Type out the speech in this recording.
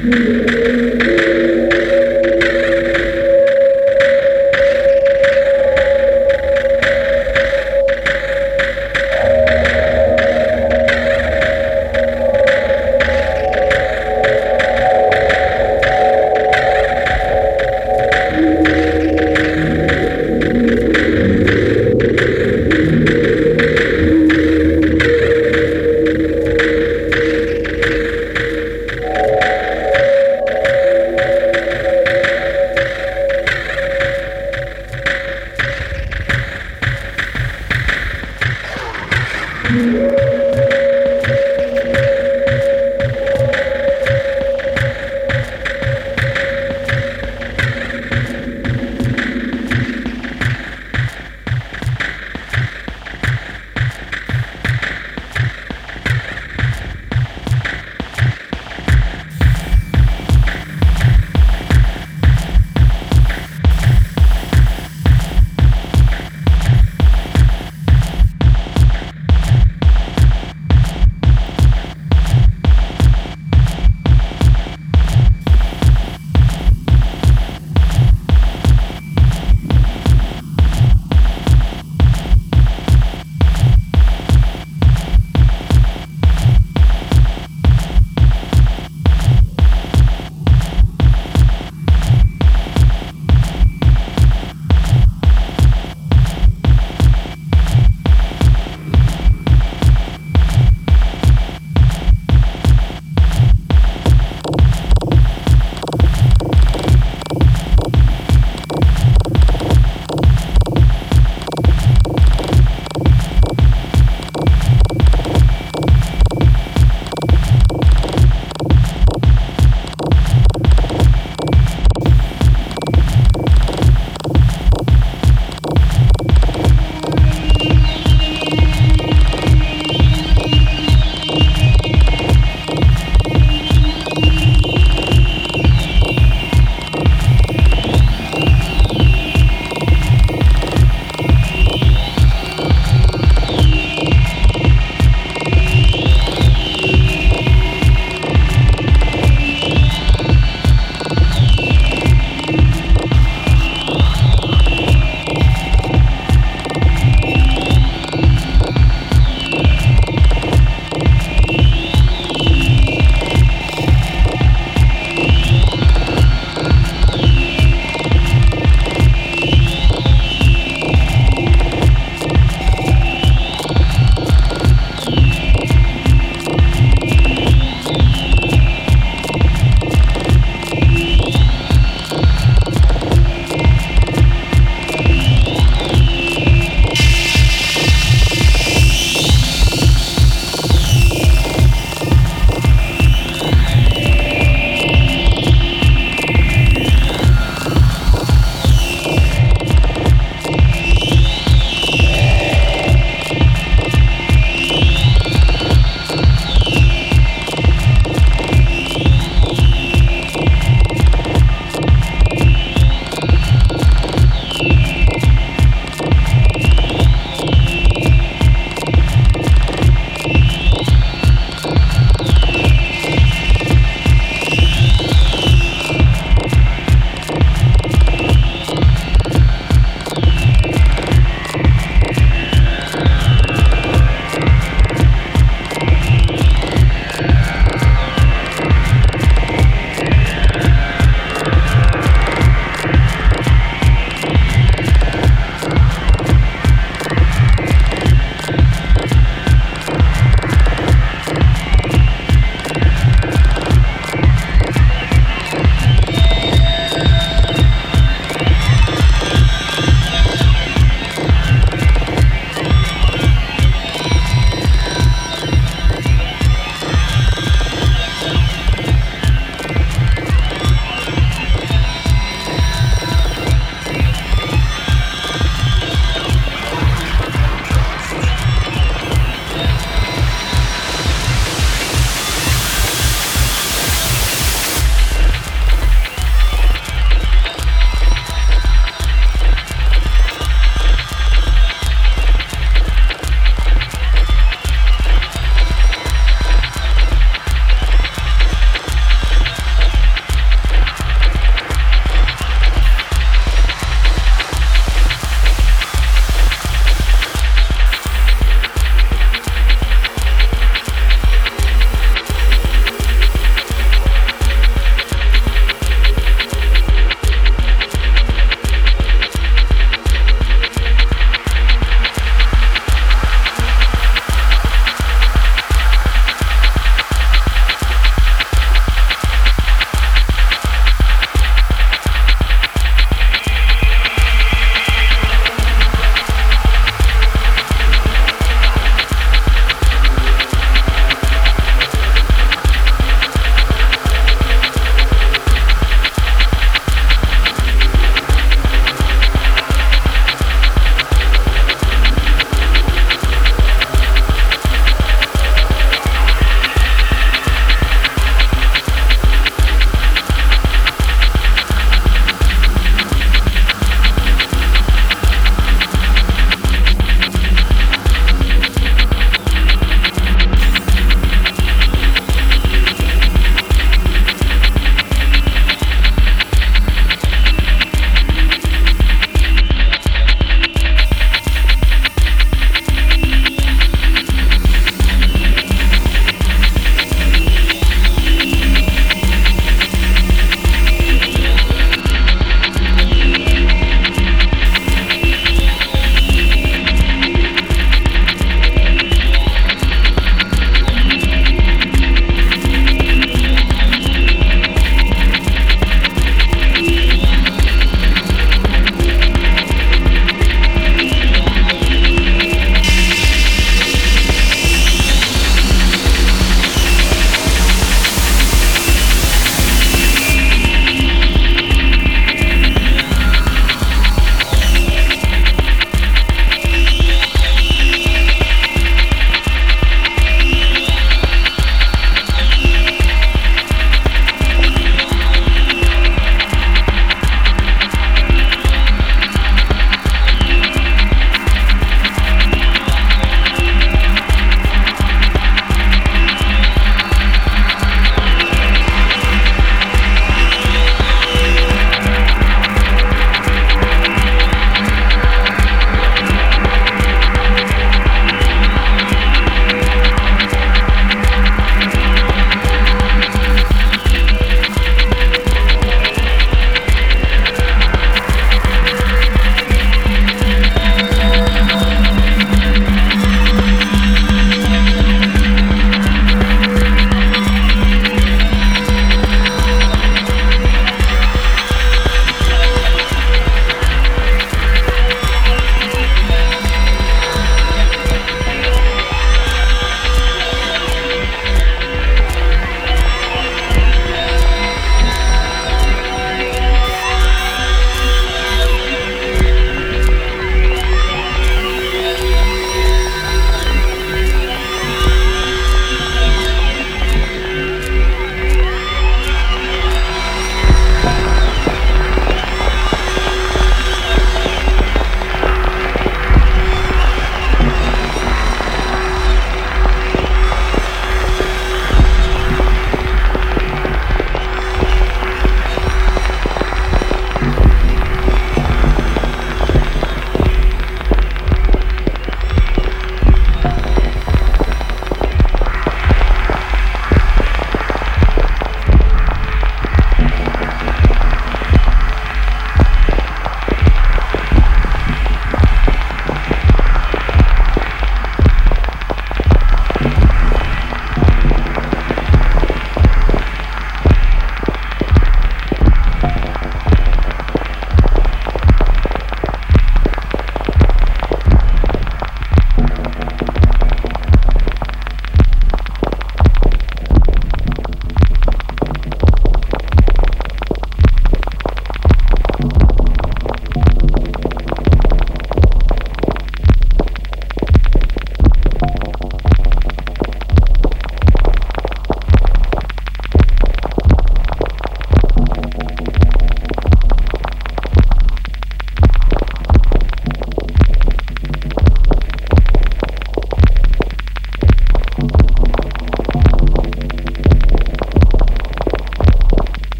Música